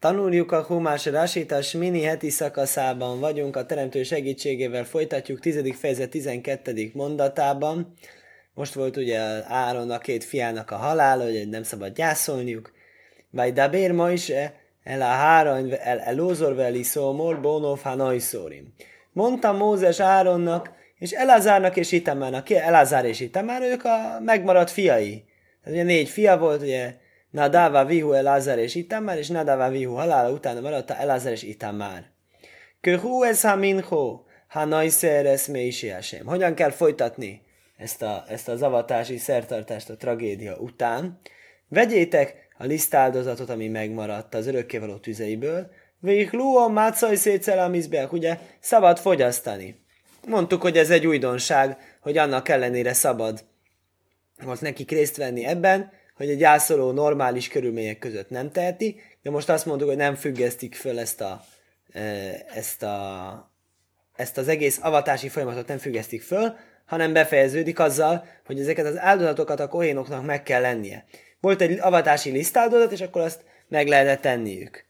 Tanuljuk a Humás Rasítás mini heti szakaszában vagyunk, a teremtő segítségével folytatjuk 10. fejezet 12. mondatában. Most volt ugye Áron a két fiának a halála, hogy nem szabad gyászolniuk. Vagy Dabér ma is el a háron el elózor veli szómor, bónov hanajszórim. Mondta Mózes Áronnak, és Elázárnak és Itamának, ki Elázár és Itamár, ők a megmaradt fiai. Tehát ugye négy fia volt, ugye Nadava vihu Elázar és Itamár, és Nadava vihu halála utána maradt Elázar és Itamár. Köhu ez ha minho, ha najszeres mélysiásém. Hogyan kell folytatni ezt, a, ezt az avatási szertartást a tragédia után? Vegyétek a lisztáldozatot, ami megmaradt az örökkévaló tüzeiből, a mácaj szétszelamizbeak, ugye szabad fogyasztani. Mondtuk, hogy ez egy újdonság, hogy annak ellenére szabad volt nekik részt venni ebben, hogy egy gyászoló normális körülmények között nem teheti, de most azt mondtuk, hogy nem függesztik föl ezt a, e, ezt a ezt az egész avatási folyamatot nem függesztik föl, hanem befejeződik azzal, hogy ezeket az áldozatokat a kohénoknak meg kell lennie. Volt egy avatási lisztáldozat, és akkor azt meg lehetett tenniük.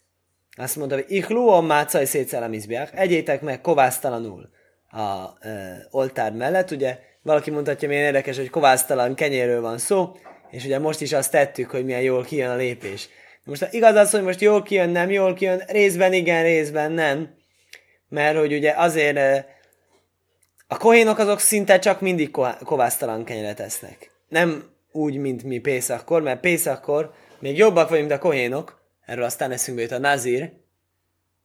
Azt mondta, hogy Ichluon mácaj szétszelemizbiák, egyétek meg kovásztalanul a e, oltár mellett. Ugye valaki mondhatja, milyen érdekes, hogy kovásztalan kenyéről van szó, és ugye most is azt tettük, hogy milyen jól kijön a lépés. Most igaz az, hogy most jól kijön, nem jól kijön, részben igen, részben nem. Mert hogy ugye azért a kohénok azok szinte csak mindig kovásztalan kenyeret esznek. Nem úgy, mint mi Pészakkor, mert Pészakkor még jobbak vagyunk, mint a kohénok, erről aztán eszünkbe jut a Nazir,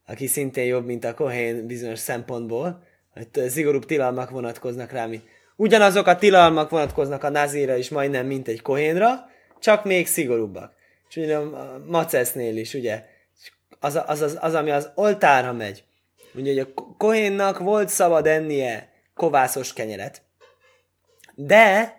aki szintén jobb, mint a kohén bizonyos szempontból, hogy szigorúbb tilalmak vonatkoznak rá, mi Ugyanazok a tilalmak vonatkoznak a nazira is majdnem, mint egy kohénra, csak még szigorúbbak. És ugye a macesznél is, ugye, az, az, az, az, ami az oltára megy. Ugye, hogy a kohénnak volt szabad ennie kovászos kenyeret, de,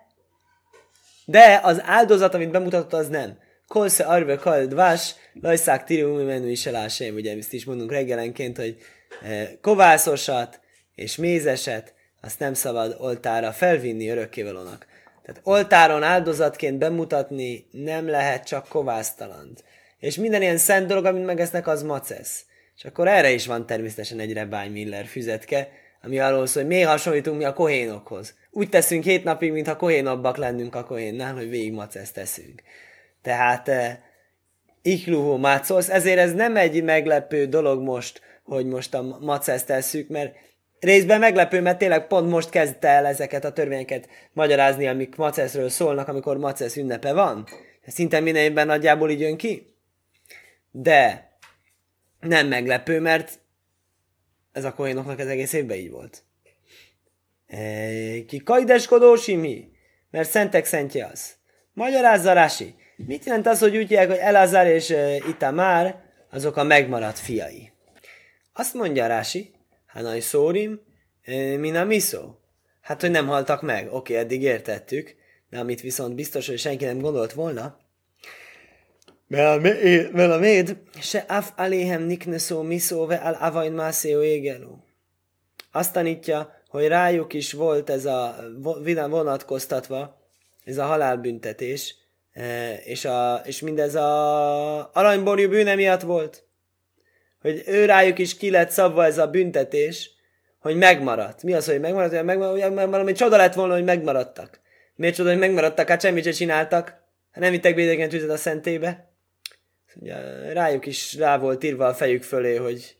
de az áldozat, amit bemutatott, az nem. Kolsze arve kald vás, lajszák tiriumi menü is elásém. Ugye ezt is mondunk reggelenként, hogy eh, kovászosat és mézeset azt nem szabad oltára felvinni örökkévalónak. Tehát oltáron áldozatként bemutatni nem lehet csak kovásztalant. És minden ilyen szent dolog, amit megesznek, az macesz. És akkor erre is van természetesen egy Rebány Miller füzetke, ami arról szól, hogy miért hasonlítunk mi a kohénokhoz. Úgy teszünk hét napig, mintha kohénabbak lennünk a kohénnál, hogy végig macesz teszünk. Tehát eh, ikluhu mácolsz, ezért ez nem egy meglepő dolog most, hogy most a maceszt tesszük, mert részben meglepő, mert tényleg pont most kezdte el ezeket a törvényeket magyarázni, amik Maceszről szólnak, amikor Macesz ünnepe van. Szinte minden évben nagyjából így jön ki. De nem meglepő, mert ez a kohénoknak az egész évben így volt. Ki kajdeskodó simi? Mert szentek szentje az. Magyarázza Rási. Mit jelent az, hogy úgy hívják, hogy Elazar és Itamár azok a megmaradt fiai? Azt mondja Rási, Hanai Szórim, Mina Miso. Hát, hogy nem haltak meg. Oké, eddig értettük, de amit viszont biztos, hogy senki nem gondolt volna, mert a méd, se af aléhem nikneszó miszó ve al avain mászéó égeló. Azt tanítja, hogy rájuk is volt ez a vonatkoztatva, ez a halálbüntetés, és, a, és mindez a aranyborjú bűne miatt volt hogy ő rájuk is ki lett szabva ez a büntetés, hogy megmaradt. Mi az, hogy megmaradt? Hogy megmaradt, valami csoda lett volna, hogy megmaradtak. Miért csoda, hogy megmaradtak? Hát semmit sem csináltak. Hát nem vittek bédegen tüzet a szentébe. Ugye, rájuk is rá volt írva a fejük fölé, hogy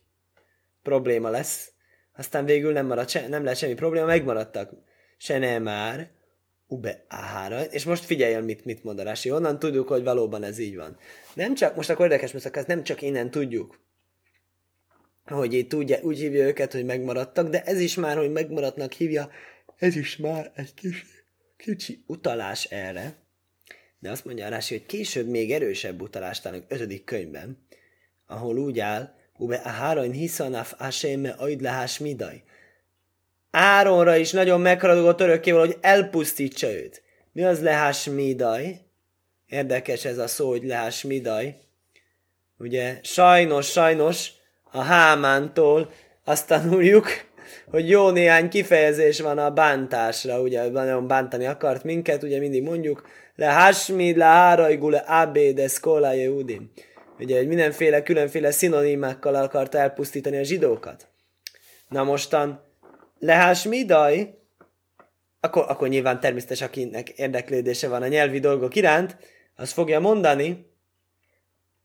probléma lesz. Aztán végül nem, maradt se, nem lett semmi probléma, megmaradtak. Se nem már. Ube áhára. És most figyelj mit, mit mond a Rási. Tudjuk, hogy valóban ez így van. Nem csak, most akkor érdekes, mert ezt nem csak innen tudjuk, hogy itt úgy, úgy hívja őket, hogy megmaradtak, de ez is már, hogy megmaradnak hívja, ez is már egy kis, kicsi utalás erre. De azt mondja Rási, hogy később még erősebb utalást találunk ötödik könyvben, ahol úgy áll, Ube a háron hiszanaf aséme ajd lehás midaj. Áronra is nagyon megharadogott örökkéval, hogy elpusztítsa őt. Mi az lehás midaj? Érdekes ez a szó, hogy lehás midaj. Ugye sajnos, sajnos a Hámántól azt tanuljuk, hogy jó néhány kifejezés van a bántásra, ugye nagyon bántani akart minket, ugye mindig mondjuk, le hasmi, le hárajgu, le abéde, szkola, udim. ugye, mindenféle különféle szinonimákkal akarta elpusztítani a zsidókat. Na mostan, lehás midaj, akkor, akkor nyilván természetesen akinek érdeklődése van a nyelvi dolgok iránt, az fogja mondani,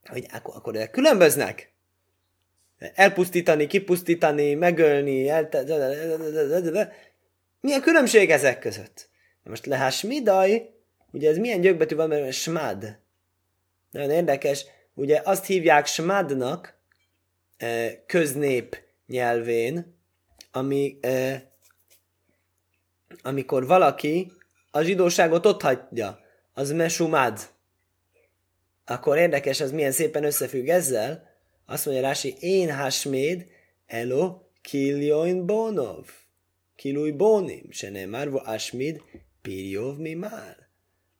hogy akkor, akkor különböznek. Elpusztítani, kipusztítani, megölni, elte... milyen különbség ezek között? Most lehás midaj, ugye ez milyen gyökbetű van, mert smad. Nagyon érdekes, ugye azt hívják smadnak köznép nyelvén, ami, amikor valaki a zsidóságot ott hagyja, az mesumad. Akkor érdekes, az milyen szépen összefügg ezzel. Azt mondja Rási, én hasméd, elo, kiljoin bonov. Kilúj bónim, se nem márvo asmid, pirjov mi már.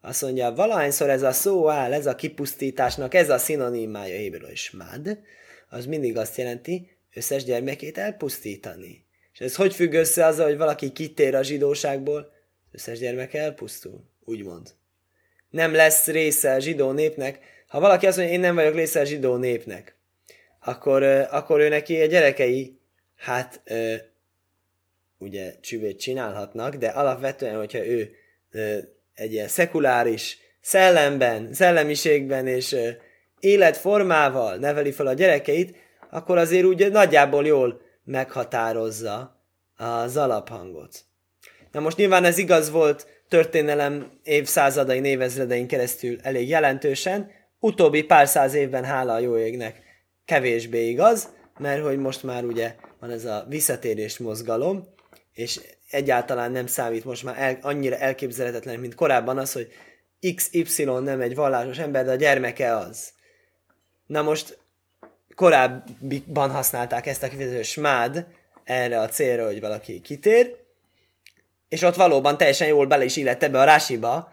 Azt mondja, valahányszor ez a szó áll, ez a kipusztításnak, ez a szinonimája héberül, és mad, az mindig azt jelenti, összes gyermekét elpusztítani. És ez hogy függ össze azzal, hogy valaki kitér a zsidóságból? Összes gyermek elpusztul, úgymond. Nem lesz része a zsidó népnek. Ha valaki azt mondja, én nem vagyok része a zsidó népnek, akkor, akkor ő neki a gyerekei, hát ugye csüvét csinálhatnak, de alapvetően, hogyha ő egy ilyen szekuláris szellemben, szellemiségben és életformával neveli fel a gyerekeit, akkor azért úgy nagyjából jól meghatározza az alaphangot. Na most nyilván ez igaz volt történelem évszázadai, névezredein keresztül elég jelentősen, utóbbi pár száz évben hála a jó égnek kevésbé igaz, mert hogy most már ugye van ez a visszatérés mozgalom, és egyáltalán nem számít most már el, annyira elképzelhetetlen, mint korábban az, hogy XY nem egy vallásos ember, de a gyermeke az. Na most korábban használták ezt a kifejezést smád erre a célra, hogy valaki kitér, és ott valóban teljesen jól bele is illett ebbe a rásiba,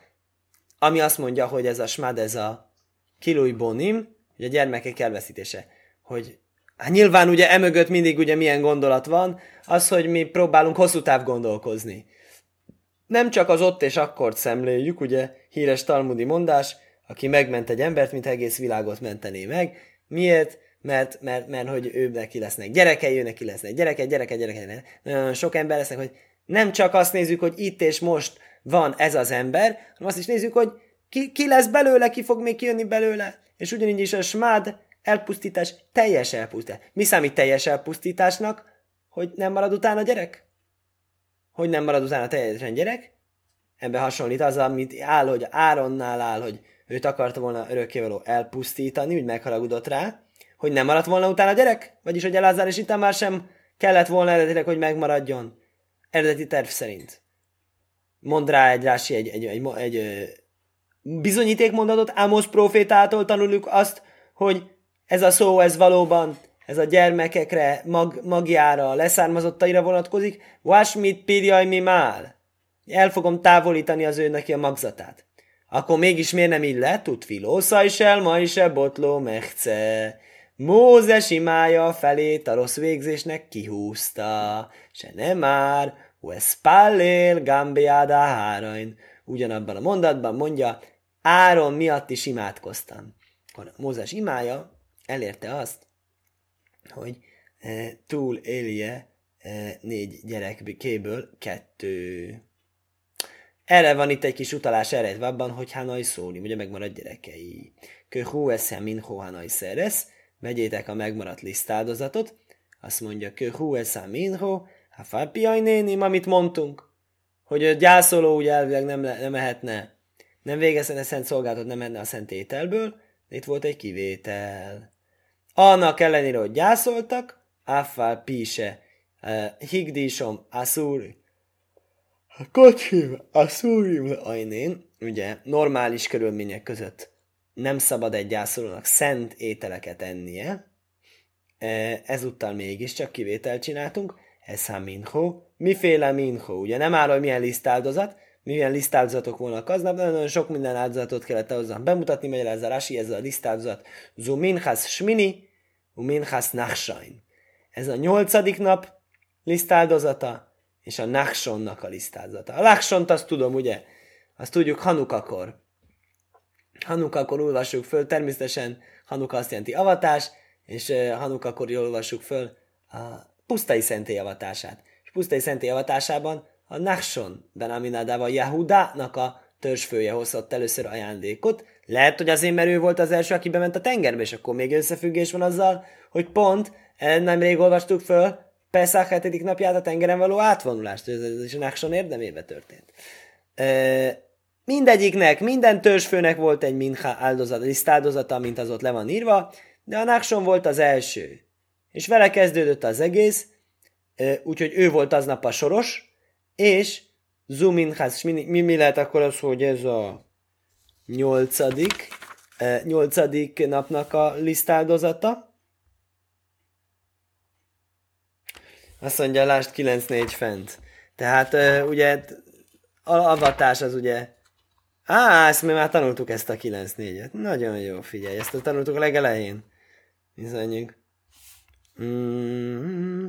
ami azt mondja, hogy ez a smád, ez a kilúj bonim, hogy a gyermekek elveszítése. Hogy hát nyilván ugye emögött mindig ugye milyen gondolat van, az, hogy mi próbálunk hosszú táv gondolkozni. Nem csak az ott és akkort szemléljük, ugye híres talmudi mondás, aki megment egy embert, mint egész világot mentené meg. Miért? mert, mert, mert hogy ő neki lesznek gyerekei, ő neki lesznek gyereke, gyereke, gyereke. Nagyon sok ember lesznek, hogy nem csak azt nézzük, hogy itt és most van ez az ember, hanem azt is nézzük, hogy ki, ki lesz belőle, ki fog még kijönni belőle. És ugyanígy is a smád elpusztítás, teljes elpusztítás. Mi számít teljes elpusztításnak? Hogy nem marad utána gyerek? Hogy nem marad utána teljesen gyerek? Ebben hasonlít az, amit áll, hogy Áronnál áll, hogy őt akarta volna örökkévaló elpusztítani, úgy megharagudott rá, hogy nem maradt volna utána gyerek? Vagyis, hogy Elázár és itt már sem kellett volna eredetileg, hogy megmaradjon. Eredeti terv szerint. Mond rá egy rási, egy, egy, egy, egy, egy bizonyítékmondatot, Ámos profétától tanuljuk azt, hogy ez a szó, ez valóban, ez a gyermekekre, mag, magjára, leszármazottaira vonatkozik. Vásmit pirjaj mi már? El fogom távolítani az ő neki a magzatát. Akkor mégis miért nem illet? Tud filósza is el, ma is e botló mechce. Mózes imája felét a rossz végzésnek kihúzta, se nem már, Wespallél gambiáda hárain. Ugyanabban a mondatban mondja, Áron miatt is imádkoztam. Mózes imája elérte azt, hogy e, túl élje e, négy gyerekéből kettő. Erre van itt egy kis utalás eredve abban, hogy Hanai szóli, ugye megmarad gyerekei. Köhú eszem minhó Hanai szeresz, vegyétek a megmaradt lisztáldozatot, azt mondja, kő hú eszá minho, ha fápiaj nénim, amit mondtunk, hogy a gyászoló úgy elvileg nem, le, nem mehetne, nem végezne szent szolgálatot, nem menne a szent ételből, de itt volt egy kivétel. Annak ellenére, hogy gyászoltak, Affal Pise, uh, Higdísom, Asúri, a kocsim, Asúrim, ajnén, ugye normális körülmények között nem szabad egy gyászolónak szent ételeket ennie, e, ezúttal mégiscsak kivételt csináltunk, ez a minho, miféle minho, ugye nem áll, hogy milyen lisztáldozat, milyen lisztáldozatok volnak aznap, de nagyon sok minden áldozatot kellett ahhoz bemutatni, mert ez a Rasi, ez a lisztáldozat, zu minchas smini, u minchas nachsain. Ez a nyolcadik nap lisztáldozata, és a nachsonnak a lisztáldozata. A nachsont azt tudom, ugye, azt tudjuk Hanukakor, Hanukakor olvassuk föl, természetesen Hanuka azt jelenti avatás, és Hanukakor olvassuk föl a pusztai szentély avatását. És pusztai szentély avatásában a Nachson Ben Aminadával Yahudának a törzsfője hozott először ajándékot. Lehet, hogy azért, mert ő volt az első, aki bement a tengerbe, és akkor még összefüggés van azzal, hogy pont nemrég olvastuk föl Pesach hetedik napját a tengeren való átvonulást, ez is a Nachson érdemébe történt. E, mindegyiknek, minden törzsfőnek volt egy minha áldozat, lisztáldozata, mint az ott le van írva, de a Nachson volt az első. És vele kezdődött az egész, úgyhogy ő volt aznap a soros, és Zuminház, mi, mi, mi lehet akkor az, hogy ez a nyolcadik, nyolcadik napnak a lisztáldozata. Azt mondja, lásd 9-4 fent. Tehát ugye avatás az ugye Á, ezt mi már tanultuk ezt a 9-4-et. Nagyon jó, figyelj, ezt a tanultuk a legelején. Bizonyjuk. Mm-hmm.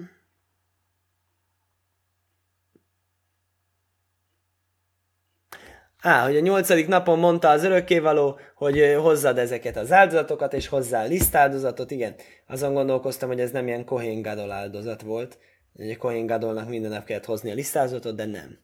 Á, hogy a nyolcadik napon mondta az örökkévaló, hogy hozzad ezeket az áldozatokat, és hozzá lisztáldozatot, igen. Azon gondolkoztam, hogy ez nem ilyen Kohén Gadol áldozat volt. Ugye Kohén Gadolnak minden nap kellett hozni a lisztáldozatot, de nem.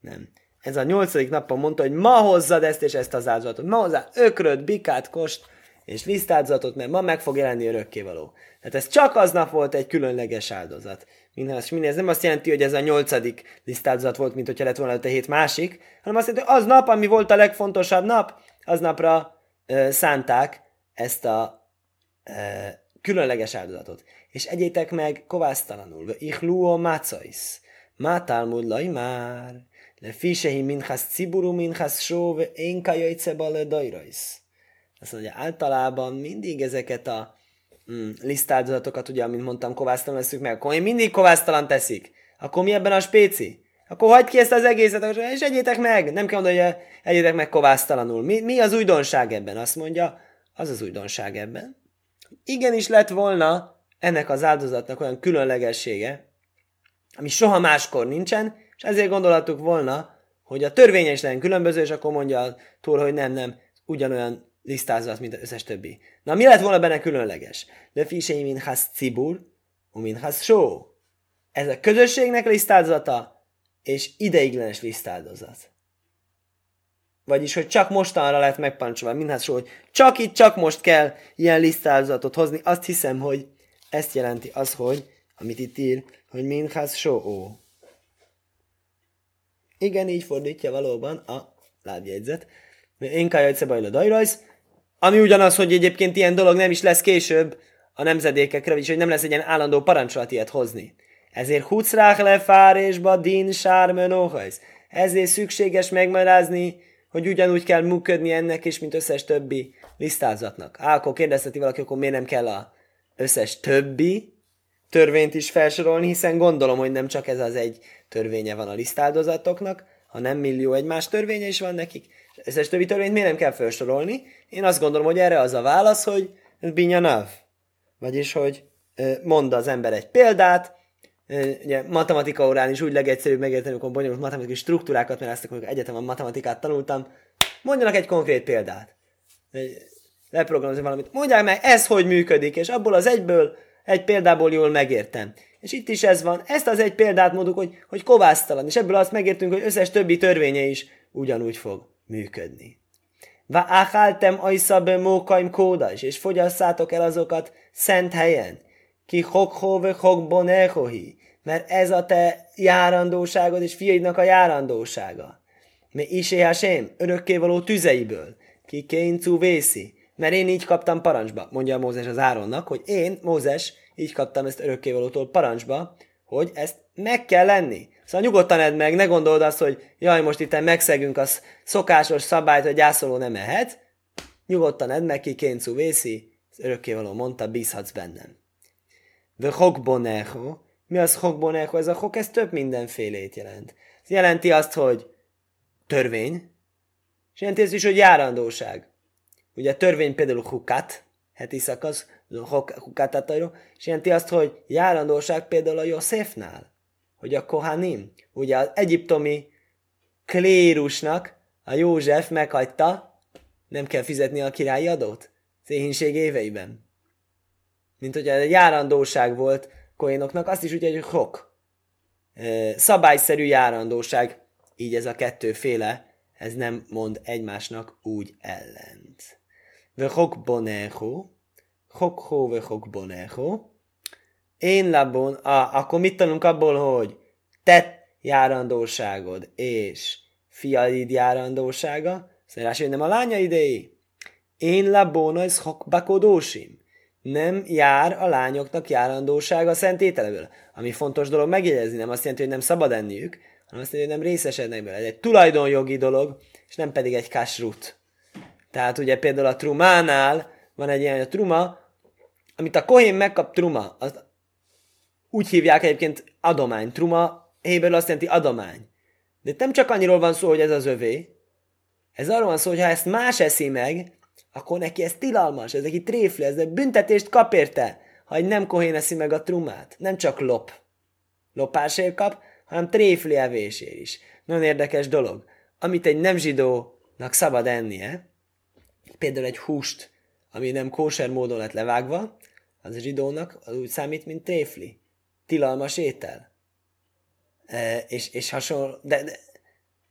Nem. Ez a nyolcadik napon mondta, hogy ma hozzad ezt és ezt az áldozatot. Ma hozzá ökröt, bikát, kost és lisztáldozatot, mert ma meg fog jelenni örökkévaló. Tehát ez csak aznap volt egy különleges áldozat. Minden, minden, ez nem azt jelenti, hogy ez a nyolcadik lisztáldozat volt, mint hogyha lett volna a hét másik, hanem azt jelenti, hogy az nap, ami volt a legfontosabb nap, az napra ö, szánták ezt a ö, különleges áldozatot. És egyétek meg kovásztalanul, ichluo mácais, mátálmud laj már, le fisehi minchas ciburu minchas só, én kajajce bale dajrajsz. Azt mondja, általában mindig ezeket a mm, lisztáldozatokat, ugye, amint mondtam, kovásztalan veszük meg, akkor én mindig kovásztalan teszik. Akkor mi ebben a spéci? Akkor hagyd ki ezt az egészet, és egyétek meg! Nem kell mondani, hogy egyétek meg kovásztalanul. Mi, mi az újdonság ebben? Azt mondja, az az újdonság ebben. Igenis lett volna ennek az áldozatnak olyan különlegessége, ami soha máskor nincsen, és ezért gondolhattuk volna, hogy a törvény is legyen különböző, és akkor mondja túl, hogy nem, nem, ugyanolyan lisztázat, mint az összes többi. Na, mi lett volna benne különleges? De fisei min has cibur, min has só. Ez a közösségnek lisztázata, és ideiglenes lisztázat. Vagyis, hogy csak mostanra lett megpancsolva, mindház hogy csak itt, csak most kell ilyen lisztázatot hozni. Azt hiszem, hogy ezt jelenti az, hogy, amit itt ír, hogy minház só. Igen, így fordítja valóban a lábjegyzet. Én kájajce bajla dajrajsz, ami ugyanaz, hogy egyébként ilyen dolog nem is lesz később a nemzedékekre, vagyis hogy nem lesz egy ilyen állandó parancsolat ilyet hozni. Ezért hucrák lefárésba din sármenóhajsz. Ezért szükséges megmarázni, hogy ugyanúgy kell működni ennek is, mint összes többi lisztázatnak. Á, akkor kérdezheti valaki, akkor miért nem kell a összes többi törvényt is felsorolni, hiszen gondolom, hogy nem csak ez az egy törvénye van a lisztáldozatoknak, hanem millió egymás törvénye is van nekik. Összes többi törvényt miért nem kell felsorolni? Én azt gondolom, hogy erre az a válasz, hogy binyanav. Vagyis, hogy mond az ember egy példát, ugye matematika órán is úgy legegyszerűbb megérteni, amikor bonyolult matematikai struktúrákat, mert ezt amikor egyetemen matematikát tanultam, mondjanak egy konkrét példát. Leprogramozni valamit. Mondják meg, ez hogy működik, és abból az egyből, egy példából jól megértem. És itt is ez van. Ezt az egy példát mondjuk, hogy, hogy kovásztalan, és ebből azt megértünk, hogy összes többi törvénye is ugyanúgy fog működni. Va áháltem ajszabe mókaim kódais, és fogyasszátok el azokat szent helyen. Ki hokhove hokbonehohi, mert ez a te járandóságod és fiaidnak a járandósága. Mi isé hasém, örökkévaló tüzeiből, ki kéncú vészi, mert én így kaptam parancsba, mondja Mózes az Áronnak, hogy én, Mózes, így kaptam ezt örökkévalótól parancsba, hogy ezt meg kell lenni. Szóval nyugodtan edd meg, ne gondold azt, hogy jaj, most itt megszegünk a szokásos szabályt, hogy gyászoló nem ehet. Nyugodtan edd meg, ki kéncú vészi, az örökkévaló mondta, bízhatsz bennem. De hokbonecho, mi az hokbonecho? Ez a hok, ez több mindenfélét jelent. Ez jelenti azt, hogy törvény, és jelenti azt is, hogy járandóság. Ugye a törvény például hukat, heti szakasz, hukátatajró, és jelenti azt, hogy járandóság például a Józsefnál hogy a Kohanim, ugye az egyiptomi klérusnak a József meghagyta, nem kell fizetni a királyi adót. széhínség éveiben. Mint hogy egy járandóság volt koénoknak, azt is úgy, hogy hok. Szabályszerű járandóság, így ez a kettőféle, ez nem mond egymásnak úgy ellent. hok bonecho, ve hok bonecho. Én labon, ah, akkor mit tanulunk abból, hogy tett járandóságod és fiaid járandósága, szerás, hogy nem a lánya idei. Én labona ez hokbakodósim. Nem jár a lányoknak járandósága a szent ételeből. Ami fontos dolog megjegyezni, nem azt jelenti, hogy nem szabad enniük, hanem azt jelenti, hogy nem részesednek bele. Ez egy tulajdonjogi dolog, és nem pedig egy kasrut. Tehát ugye például a trumánál van egy ilyen, hogy a truma, amit a kohén megkap truma, az úgy hívják egyébként adomány. Truma Héberül azt jelenti adomány. De nem csak annyiról van szó, hogy ez az övé. Ez arról van szó, hogy ha ezt más eszi meg, akkor neki ez tilalmas, ez neki tréfli, ez büntetést kap érte, ha egy nem kohén eszi meg a trumát. Nem csak lop. Lopásért kap, hanem tréfli evésért is. Nagyon érdekes dolog. Amit egy nem zsidónak szabad ennie, például egy húst, ami nem kóser módon lett levágva, az zsidónak az úgy számít, mint tréfli. Tilalmas étel és, és hasonló, de, de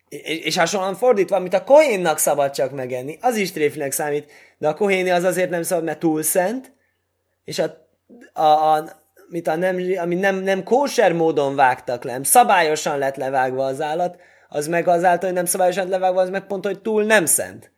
és, és hasonlóan fordítva, amit a kohénnak szabad csak megenni, az is tréflinek számít, de a kohéni az azért nem szabad, mert túl szent, és a, a, a mit a nem, ami nem, nem kóser módon vágtak le, szabályosan lett levágva az állat, az meg azáltal, hogy nem szabályosan levágva, az meg pont, hogy túl nem szent.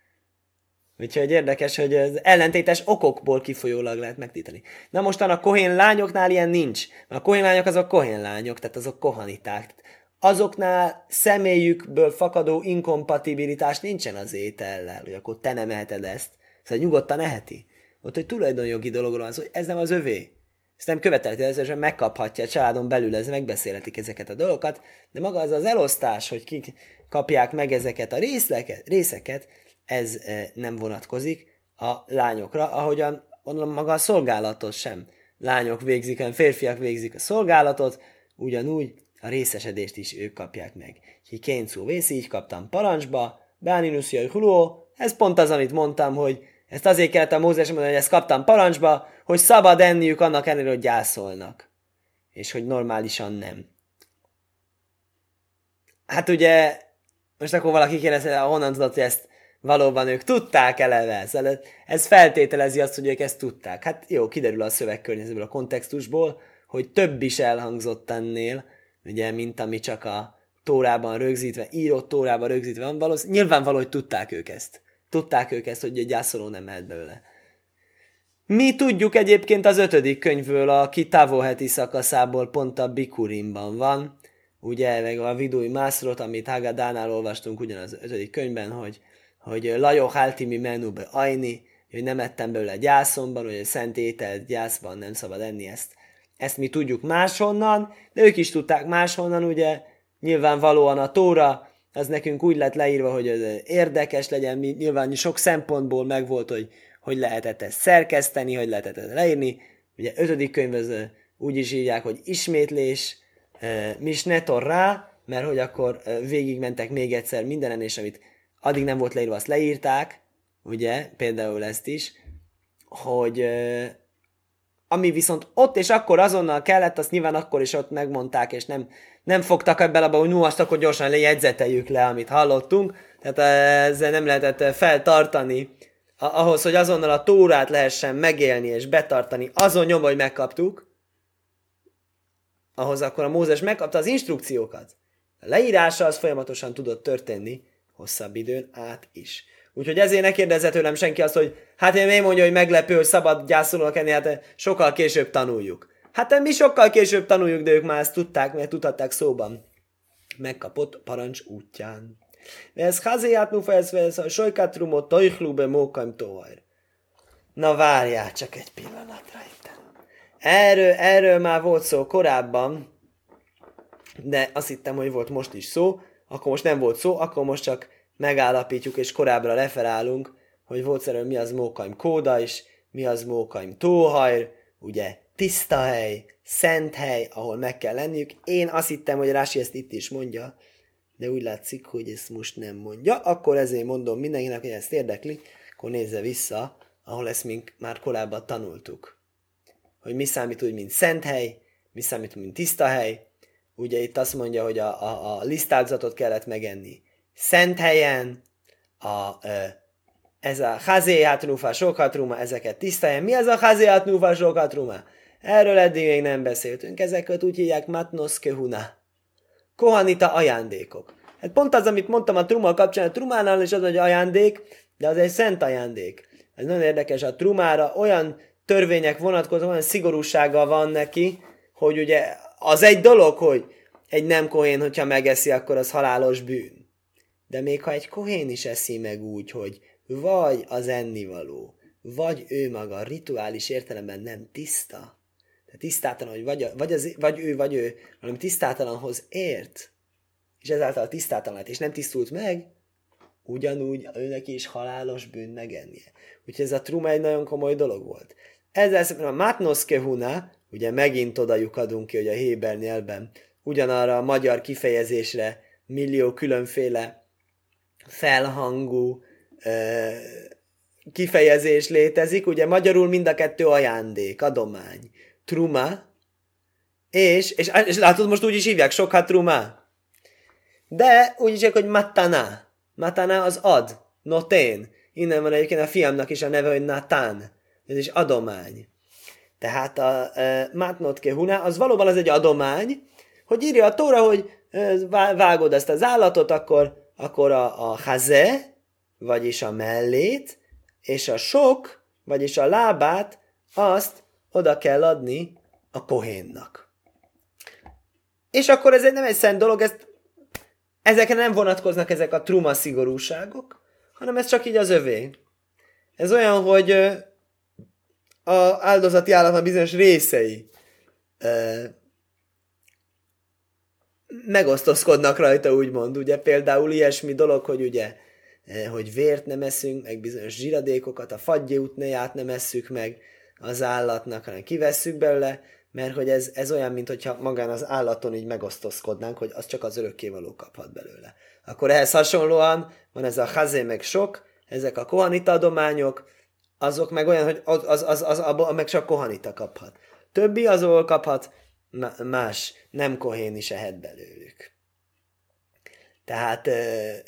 Úgyhogy érdekes, hogy az ellentétes okokból kifolyólag lehet megtítani. Na mostan a kohén lányoknál ilyen nincs. A kohén lányok azok kohén lányok, tehát azok kohaniták. Azoknál személyükből fakadó inkompatibilitás nincsen az étellel, hogy akkor te nem eheted ezt. Szóval nyugodtan eheti. Ott egy tulajdonjogi dologról van szó, hogy ez nem az övé. Ezt nem követeleti, ez megkaphatja a családon belül, ez megbeszélhetik ezeket a dolgokat, de maga az az elosztás, hogy kik kapják meg ezeket a részleket, részeket, ez nem vonatkozik a lányokra, ahogyan mondom, maga a szolgálatot sem. Lányok végzik, hanem férfiak végzik a szolgálatot, ugyanúgy a részesedést is ők kapják meg. Ki kéncú vész, így kaptam parancsba, Báninuszjai Huló, ez pont az, amit mondtam, hogy ezt azért kellett a Mózes mondani, hogy ezt kaptam parancsba, hogy szabad enniük annak ellenére, hogy gyászolnak. És hogy normálisan nem. Hát ugye, most akkor valaki kérdezi, honnan tudod, hogy ezt valóban ők tudták eleve. Szóval ez feltételezi azt, hogy ők ezt tudták. Hát jó, kiderül a szövegkörnyezetből, a kontextusból, hogy több is elhangzott ennél, ugye, mint ami csak a tórában rögzítve, írott tórában rögzítve van, valószínűleg nyilvánvaló, hogy tudták ők ezt. Tudták ők ezt, hogy egy gyászoló nem mehet belőle. Mi tudjuk egyébként az ötödik könyvből, a Kitávó heti szakaszából pont a Bikurimban van, ugye, meg a Vidúi Mászrot, amit Hagadánál olvastunk ugyanaz ötödik könyvben, hogy hogy Lajó Háltimi menúbe ajni, hogy nem ettem belőle gyászomban, hogy a szent ételt gyászban nem szabad enni ezt. Ezt mi tudjuk máshonnan, de ők is tudták máshonnan, ugye nyilvánvalóan a tóra, az nekünk úgy lett leírva, hogy ez érdekes legyen, nyilván sok szempontból megvolt, hogy hogy lehetett ezt szerkeszteni, hogy lehetett ezt leírni. Ugye ötödik könyv az úgy is írják, hogy ismétlés, misnetor rá, mert hogy akkor végigmentek még egyszer mindenen, és amit addig nem volt leírva, azt leírták, ugye, például ezt is, hogy ami viszont ott és akkor azonnal kellett, azt nyilván akkor is ott megmondták, és nem, nem fogtak ebben abba, hogy no, azt akkor gyorsan lejegyzeteljük le, amit hallottunk, tehát ezzel nem lehetett feltartani ahhoz, hogy azonnal a tórát lehessen megélni és betartani, azon nyom, hogy megkaptuk, ahhoz akkor a Mózes megkapta az instrukciókat. A leírása az folyamatosan tudott történni, hosszabb időn át is. Úgyhogy ezért ne kérdezze tőlem senki azt, hogy hát én miért mondja, hogy meglepő, hogy szabad gyászolónak enni, hát sokkal később tanuljuk. Hát mi sokkal később tanuljuk, de ők már ezt tudták, mert tudhatták szóban. Megkapott parancs útján. Ez hazéját nufejezve, ez a sojkátrumot tajhlube mókaim tohajr. Na várjál csak egy pillanatra itt. Erről, erről már volt szó korábban, de azt hittem, hogy volt most is szó, akkor most nem volt szó, akkor most csak megállapítjuk és korábbra referálunk, hogy volt mi az mókaim kóda is, mi az mókaim tóhajr, ugye tiszta hely, szent hely, ahol meg kell lenniük. Én azt hittem, hogy Rási ezt itt is mondja, de úgy látszik, hogy ezt most nem mondja. Akkor ezért mondom mindenkinek, hogy ezt érdekli, akkor nézze vissza ahol ezt mink már korábban tanultuk. Hogy mi számít úgy, mint szent hely, mi számít, mint tiszta hely. Ugye itt azt mondja, hogy a, a, a lisztáldozatot kellett megenni szent helyen, a, ez a hazéját nufa sokatruma, ezeket tiszta helyen. Mi az a hazéját nufa sokatruma? Erről eddig még nem beszéltünk. Ezeket úgy hívják matnos kehuna. Kohanita ajándékok. Hát pont az, amit mondtam a truma kapcsán, a trumánál is az, hogy ajándék, de az egy szent ajándék. Ez nagyon érdekes, a trumára olyan törvények vonatkozó, olyan szigorúsága van neki, hogy ugye az egy dolog, hogy egy nem kohén, hogyha megeszi, akkor az halálos bűn. De még ha egy kohén is eszi meg úgy, hogy vagy az ennivaló, vagy ő maga rituális értelemben nem tiszta, tehát tisztátalan, hogy vagy, vagy, az, vagy ő, vagy ő, hanem tisztátalanhoz ért, és ezáltal tisztátalan lett, és nem tisztult meg, ugyanúgy őnek is halálos bűn megennie. Úgyhogy ez a truma egy nagyon komoly dolog volt. Ezzel szemben a Matnos Kehuna, ugye megint oda adunk ki, hogy a Héber nyelvben ugyanarra a magyar kifejezésre millió különféle felhangú ö, kifejezés létezik. Ugye magyarul mind a kettő ajándék, adomány. Truma, és, és, és látod, most úgy is hívják, sokat truma. De úgy is hogy matana. Matana az ad, notén. Innen van egyébként a fiamnak is a neve, hogy Natán. Ez is adomány. Tehát a e, Matnot Kehuna, az valóban az egy adomány, hogy írja a tóra, hogy e, vágod ezt az állatot, akkor, akkor a, a haze, vagyis a mellét, és a sok, vagyis a lábát, azt oda kell adni a kohénnak. És akkor ez egy nem egy szent dolog, ezt, ezekre nem vonatkoznak ezek a truma szigorúságok, hanem ez csak így az övé. Ez olyan, hogy a áldozati állatnak bizonyos részei megosztozkodnak rajta, úgymond. Ugye például ilyesmi dolog, hogy ugye hogy vért nem eszünk, meg bizonyos zsiradékokat, a fagyjutnéját nem esszük meg az állatnak, hanem kivesszük belőle, mert hogy ez, ez olyan, mint hogyha magán az állaton így megosztozkodnánk, hogy az csak az örökkévaló kaphat belőle. Akkor ehhez hasonlóan van ez a hazé meg sok, ezek a kohanita adományok, azok meg olyan, hogy az, az, az, az abból meg csak kohanita kaphat. Többi azból kaphat, más nem kohén is ehet belőlük. Tehát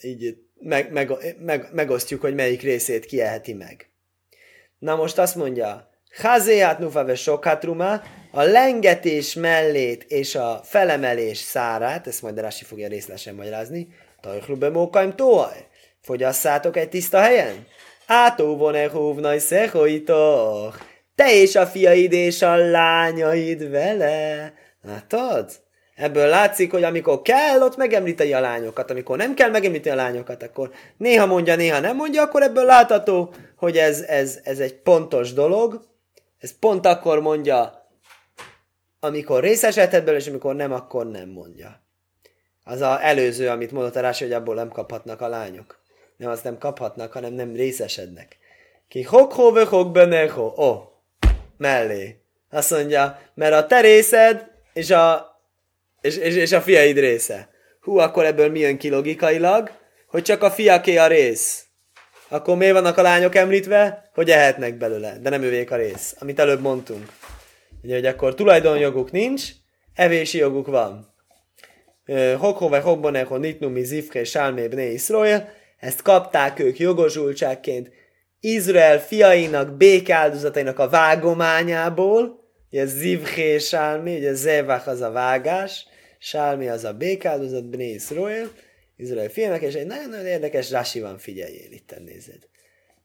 így meg, meg, meg, megosztjuk, hogy melyik részét kieheti meg. Na most azt mondja, Hazéját nufave sokatruma, a lengetés mellét és a felemelés szárát, ezt majd Rási fogja részletesen magyarázni, tajklube mókaim tóaj, fogyasszátok egy tiszta helyen? Átóvon-e húvnaj szehoitok, te és a fiaid és a lányaid vele. Látod? Ebből látszik, hogy amikor kell, ott megemlíteni a lányokat. Amikor nem kell megemlíteni a lányokat, akkor néha mondja, néha nem mondja, akkor ebből látható, hogy ez, ez, ez egy pontos dolog. Ez pont akkor mondja, amikor részesedhet belőle, és amikor nem, akkor nem mondja. Az a előző, amit mondott a Rási, hogy abból nem kaphatnak a lányok. Nem, azt nem kaphatnak, hanem nem részesednek. Ki hok ve hok beneho. Oh, mellé. Azt mondja, mert a te részed és a, és, és, és a fiaid része. Hú, akkor ebből mi jön ki logikailag? Hogy csak a fiaké a rész. Akkor miért vannak a lányok említve? Hogy ehetnek belőle, de nem ővék a rész, amit előbb mondtunk. Ugye, hogy akkor tulajdonjoguk nincs, evési joguk van. Hokhove hobboneho nitnumi zifke sálmé bné Iszrael, ezt kapták ők jogosultságként Izrael fiainak, békáldozatainak a vágományából, ugye zivché sálmi, ugye zevach az a vágás, sálmi az a békáldozat, bné Iszrael, Izrael fiainak, és egy nagyon-nagyon érdekes rasi van, figyeljél itt, nézed.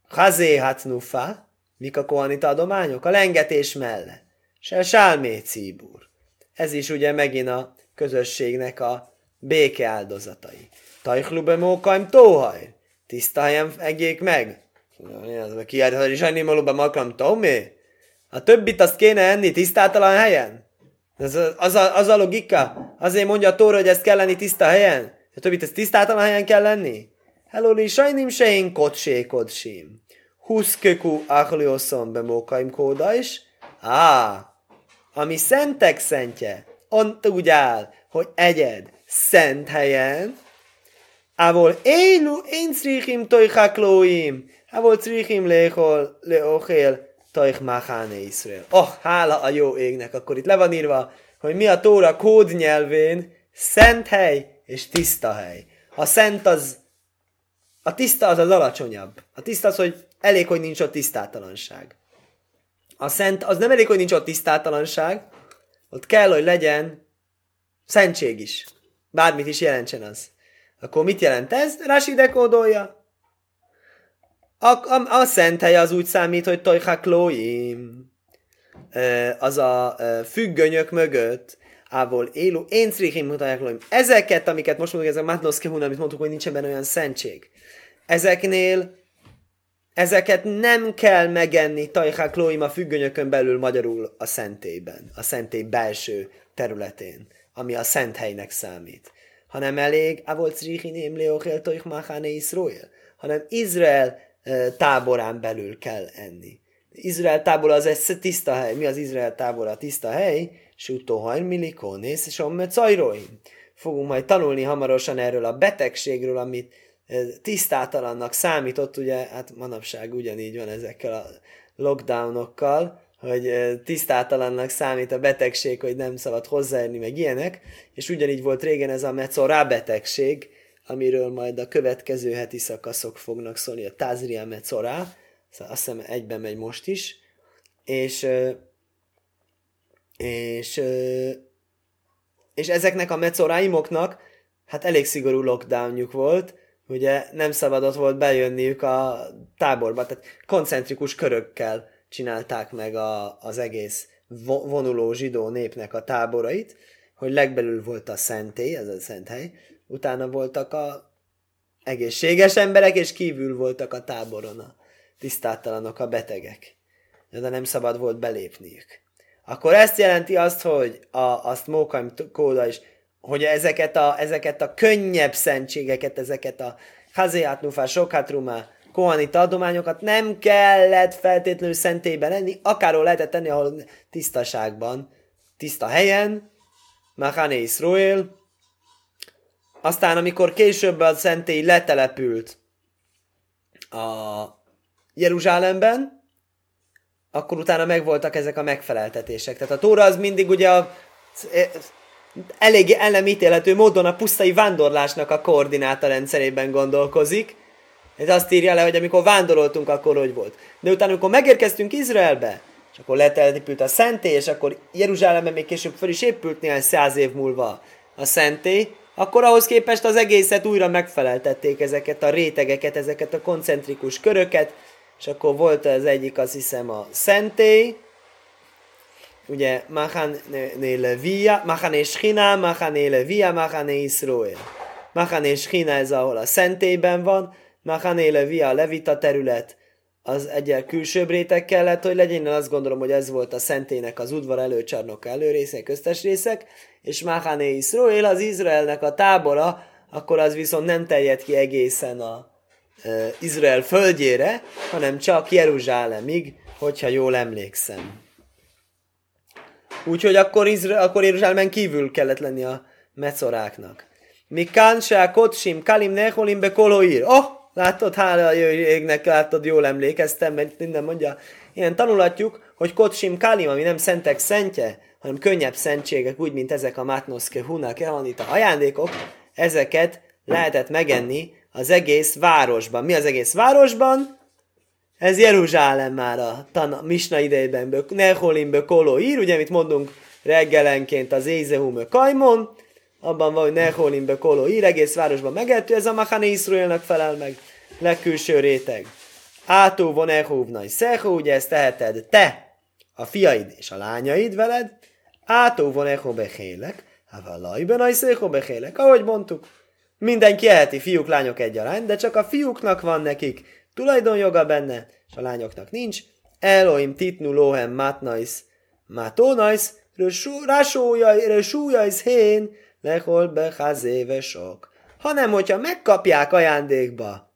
Hazé hatnufa, mik a kohanita adományok? A lengetés mellett. Se sálmé cíbúr. Ez is ugye megint a közösségnek a béke áldozatai. Tajklube mókaim tóhaj. Tiszta helyen egyék meg. Kiállíthat is enni malóban makam tomé. A többit azt kéne enni tisztátalan helyen. Az a, az, a, az a logika. Azért mondja a tóra, hogy ezt kell lenni tiszta helyen. A többit ezt tisztátalan helyen kell lenni. Hello, sajnim se én kodsé kodsim. Huszköku achlioszom be mókaim kóda is. Á, ami szentek szentje, ont úgy áll, hogy egyed szent helyen, ahol énu én szrichim tojhaklóim, volt trichim léhol, leochél, taich máháne Iszrael. Oh, hála a jó égnek, akkor itt le van írva, hogy mi a Tóra kódnyelvén szent hely és tiszta hely. A szent az, a tiszta az az alacsonyabb. A tiszta az, hogy elég, hogy nincs ott tisztátalanság. A szent az nem elég, hogy nincs ott tisztátalanság, ott kell, hogy legyen szentség is. Bármit is jelentsen az. Akkor mit jelent ez? Rasi dekódolja. A, a, a szent hely az úgy számít, hogy tojhaklóim. Az a függönyök mögött, ávol élő, én szrichim mutatják Ezeket, amiket most mondjuk, ezek Matnoszke amit mondtuk, hogy nincsen benne olyan szentség. Ezeknél ezeket nem kell megenni tajhák lóim a függönyökön belül magyarul a szentélyben, a szentély belső területén, ami a szent helynek számít. Hanem elég, avol crihiném leochel tojch machane Israel, hanem Izrael táborán belül kell enni. Izrael tábor az egy tiszta hely. Mi az Izrael tábor a tiszta hely? Sútó hajmilikonész és cajróim. Fogunk majd tanulni hamarosan erről a betegségről, amit tisztátalannak számított, ugye, hát manapság ugyanígy van ezekkel a lockdownokkal, hogy tisztátalannak számít a betegség, hogy nem szabad hozzáérni, meg ilyenek, és ugyanígy volt régen ez a mecorá betegség, amiről majd a következő heti szakaszok fognak szólni, a Tázria mecorá, szóval azt hiszem egyben megy most is, és és és ezeknek a mecoráimoknak hát elég szigorú lockdownjuk volt, ugye nem szabadott volt bejönniük a táborba, tehát koncentrikus körökkel csinálták meg a, az egész vonuló zsidó népnek a táborait, hogy legbelül volt a szentély, ez a szent hely, utána voltak a egészséges emberek, és kívül voltak a táboron a tisztátalanok, a betegek. De nem szabad volt belépniük. Akkor ezt jelenti azt, hogy a, azt Mókaim kóda is hogy ezeket a, ezeket a könnyebb szentségeket, ezeket a Hazeátnufá, Sokhatrumá, Kohanita adományokat nem kellett feltétlenül szentélyben lenni, akárhol lehetett tenni, ahol tisztaságban, tiszta helyen, Machane Israel. Aztán, amikor később a szentély letelepült a Jeruzsálemben, akkor utána megvoltak ezek a megfeleltetések. Tehát a Tóra az mindig ugye a eléggé ellenítélhető módon a pusztai vándorlásnak a koordináta rendszerében gondolkozik. Ez azt írja le, hogy amikor vándoroltunk, akkor hogy volt. De utána, amikor megérkeztünk Izraelbe, és akkor letelepült a szentély, és akkor Jeruzsálemben még később fel is épült néhány száz év múlva a szentély, akkor ahhoz képest az egészet újra megfeleltették ezeket a rétegeket, ezeket a koncentrikus köröket, és akkor volt az egyik, azt hiszem, a szentély, ugye Machané Levia, Machané Shina, Machané Levia, Machané Israel. Machané Shina ez ahol a szentélyben van, Machané Levia a levita terület, az egyel külsőbb réteg kellett, hogy legyen, én azt gondolom, hogy ez volt a szentének az udvar előcsarnoka előrészek, köztes részek, és Machané Israel, az Izraelnek a tábora, akkor az viszont nem terjed ki egészen a e, Izrael földjére, hanem csak Jeruzsálemig, hogyha jól emlékszem. Úgyhogy akkor, Izra- akkor Jeruzsálemen kívül kellett lenni a mecoráknak. Mikán se kotsim kalim neholim be koloír. Oh, látod, hála a égnek, látod, jól emlékeztem, mert minden mondja. Ilyen tanulatjuk, hogy kotsim kalim, ami nem szentek szentje, hanem könnyebb szentségek, úgy, mint ezek a mátnoszke hunak, a ajándékok, ezeket lehetett megenni az egész városban. Mi az egész városban? Ez Jeruzsálem már a tan- Misna idejében, Neholimbe Koló ír, ugye, amit mondunk reggelenként az Ézehum Kajmon, abban van, hogy Neholimbe Koló ír, egész városban megető, ez a Machane Iszruelnek felel meg, legkülső réteg. Átó von Ehúvnai Szechó, ugye ezt teheted te, a fiaid és a lányaid veled, Átó von Ehó Behélek, Havalajben a Szechó Behélek, ahogy mondtuk. Mindenki eheti fiúk, lányok egyaránt, de csak a fiúknak van nekik tulajdonjoga benne, és a lányoknak nincs. Elohim titnu lohem matnais matonais, rásújais hén, lehol be hazéve sok. Hanem, hogyha megkapják ajándékba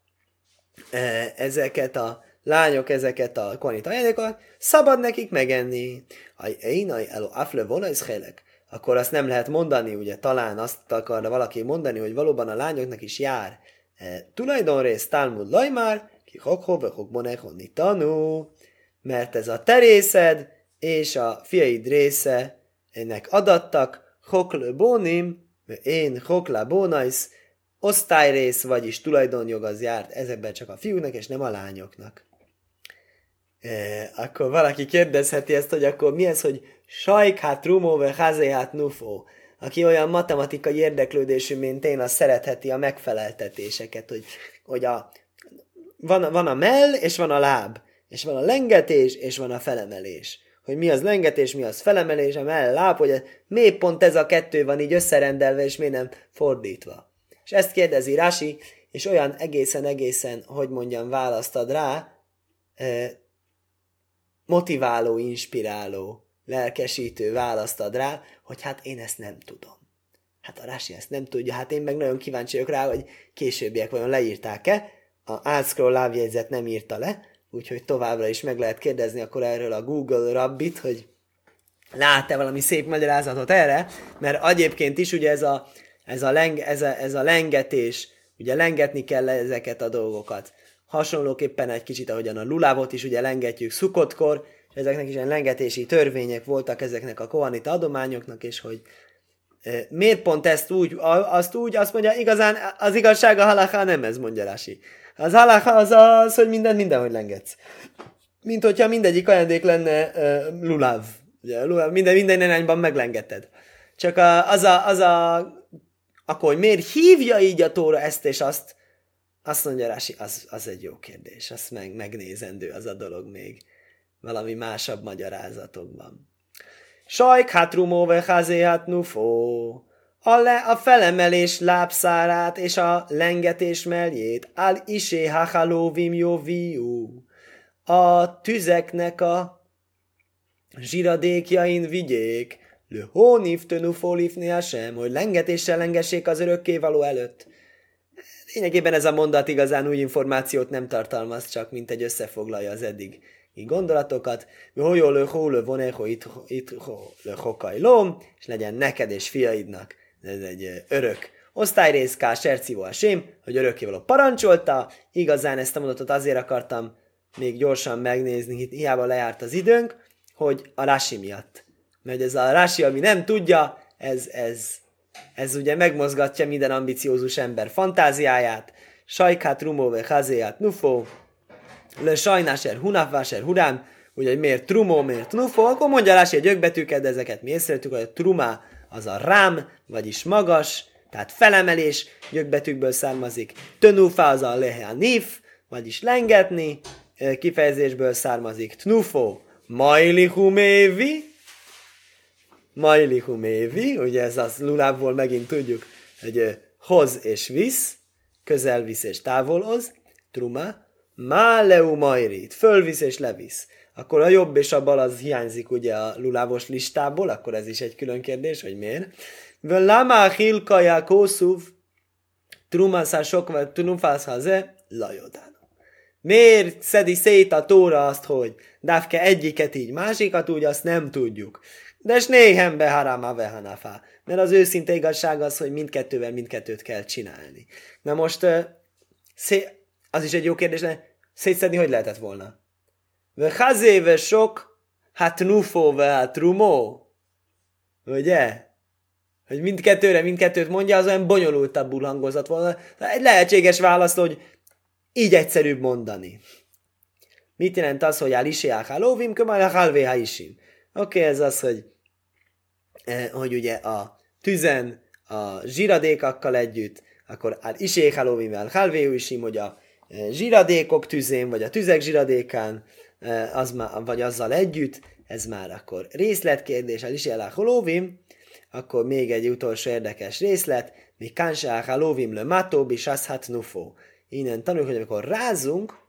e, ezeket a lányok, ezeket a konit ajándékokat, szabad nekik megenni. Én elo afle vonais helek. Akkor azt nem lehet mondani, ugye talán azt akarna valaki mondani, hogy valóban a lányoknak is jár e, tulajdonrész Talmud Lajmár, Ki hokho, ve hokbonechoni tanú, mert ez a terészed és a fiaid része ennek adattak, hokle bónim, én hokla bónajsz, osztályrész, vagyis tulajdonjog az járt ezekben csak a fiúknak, és nem a lányoknak. E, akkor valaki kérdezheti ezt, hogy akkor mi ez, hogy sajkhát rumó, ve hazéhát nufó. Aki olyan matematikai érdeklődésű, mint én, az szeretheti a megfeleltetéseket, hogy, hogy a, van, van a mell, és van a láb, és van a lengetés, és van a felemelés hogy mi az lengetés, mi az felemelés, a mell láb, hogy miért pont ez a kettő van így összerendelve, és miért nem fordítva. És ezt kérdezi Rasi, és olyan egészen-egészen, hogy mondjam, választad rá, eh, motiváló, inspiráló, lelkesítő választad rá, hogy hát én ezt nem tudom. Hát a Rasi ezt nem tudja, hát én meg nagyon kíváncsi vagyok rá, hogy későbbiek vajon leírták-e. A Átscroll lábjegyzet nem írta le, úgyhogy továbbra is meg lehet kérdezni akkor erről a Google Rabbit, hogy lát-e valami szép magyarázatot erre, mert egyébként is ugye ez a, ez a, leng, ez a, ez a lengetés, ugye lengetni kell ezeket a dolgokat. Hasonlóképpen egy kicsit, ahogyan a lulávot is ugye lengetjük szukottkor, és ezeknek is ilyen lengetési törvények voltak ezeknek a kohanita adományoknak, és hogy e, miért pont ezt úgy, azt úgy, azt mondja, igazán az igazság a halaká nem ez, mondja. Az halaká az az, hogy minden mindenhogy lengetsz. Mint hogyha mindegyik ajándék lenne uh, luláv. Ugye, luláv minden, minden irányban meglengeted. Csak a, az, a, az a, akkor hogy miért hívja így a tóra ezt és azt, azt mondja Rási, az, az egy jó kérdés, azt meg, megnézendő az a dolog még valami másabb magyarázatokban. Sajk hát rumóve hát nufó. A, le, a felemelés lábszárát és a lengetés meljét. Al isé hachalóvim viú. A tüzeknek a zsiradékjain vigyék. Le hónif tönufólifnél sem, hogy lengetéssel lengessék az örökkévaló előtt. Lényegében ez a mondat igazán új információt nem tartalmaz, csak mint egy összefoglalja az eddig gondolatokat, hogy jól lő voneho itt lom, és legyen neked és fiaidnak. Ez egy örök osztályrészká, sercivó a sém, hogy örökkévaló parancsolta. Igazán ezt a mondatot azért akartam még gyorsan megnézni, hiába lejárt az időnk, hogy a Rási miatt. Mert ez a Rási, ami nem tudja, ez, ez, ez ugye megmozgatja minden ambiciózus ember fantáziáját. Sajkát, rumóve, hazéját, nufó, le sajnáser, hunafváser, hurám, ugye miért trumó, miért nufó, akkor mondja Rási a gyökbetűket, de ezeket mi észrevttük, hogy a trumá az a rám, vagyis magas, tehát felemelés gyökbetűkből származik. Tönufa az a lehe nif, vagyis lengetni, kifejezésből származik. Tnufo, majlihumévi, majlihumévi, ugye ez az lulából megint tudjuk, hogy hoz és visz, közel visz és távolhoz, truma, Máleu majrit, fölvisz és levisz. Akkor a jobb és a bal az hiányzik ugye a lulávos listából, akkor ez is egy külön kérdés, hogy miért. Lama hilkaja kószuv, trumaszá sok vagy trumfász haze, lajodán. Miért szedi szét a tóra azt, hogy dávke egyiket így, másikat úgy, azt nem tudjuk. De s néhem beharama vehanafá. Mert az őszinte igazság az, hogy mindkettővel mindkettőt kell csinálni. Na most szé- az is egy jó kérdés, de szétszedni hogy lehetett volna? Ve hazéve sok, hát nufó hát rumó. Ugye? Hogy mindkettőre mindkettőt mondja, az olyan bonyolultabbul hangozott volna. Egy lehetséges válasz, hogy így egyszerűbb mondani. Mit jelent az, hogy áll isiák hálóvim, kömál a halvé isim. Oké, okay, ez az, hogy, hogy ugye a tüzen, a zsiradékakkal együtt, akkor áll isék hálóvim, áll halvé isim, hogy a zsiradékok tüzén, vagy a tüzek zsiradékán, az már, vagy azzal együtt, ez már akkor részletkérdés, az is lóvim, akkor még egy utolsó érdekes részlet, mi kánsáha lóvim le mató, hát nufó. Innen tanuljuk, hogy amikor rázunk,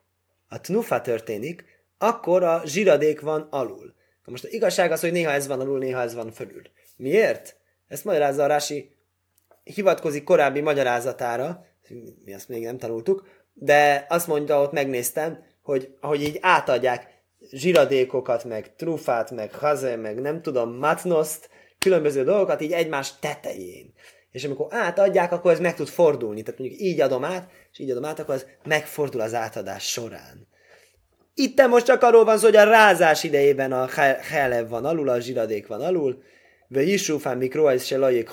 a tnufa történik, akkor a zsiradék van alul. Na most a igazság az, hogy néha ez van alul, néha ez van fölül. Miért? Ezt magyarázza a Rási, hivatkozik korábbi magyarázatára, mi azt még nem tanultuk, de azt mondta, ott megnéztem, hogy ahogy így átadják zsiradékokat, meg trufát, meg haze, meg nem tudom, matnoszt, különböző dolgokat így egymás tetején. és amikor átadják, akkor ez meg tud fordulni. Tehát mondjuk így adom át, és így adom át, akkor ez megfordul az átadás során. Itt most csak arról van szó, hogy a rázás idejében a helev van alul, a zsiradék van alul, ve Yisufán mikroajsz se lajék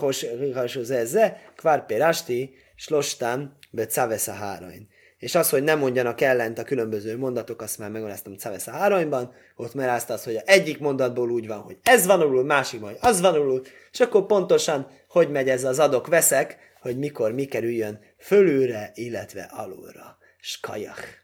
hashoz ezze, kvár pérasti, slostam, be cavesza hárain. És az, hogy nem mondjanak ellent a különböző mondatok, azt már megmagyaráztam Cavesza háronyban, ott merázta az, hogy egyik mondatból úgy van, hogy ez van alul, másik majd az van alul, és akkor pontosan, hogy megy ez az adok-veszek, hogy mikor mi kerüljön fölülre, illetve alulra. Skajach.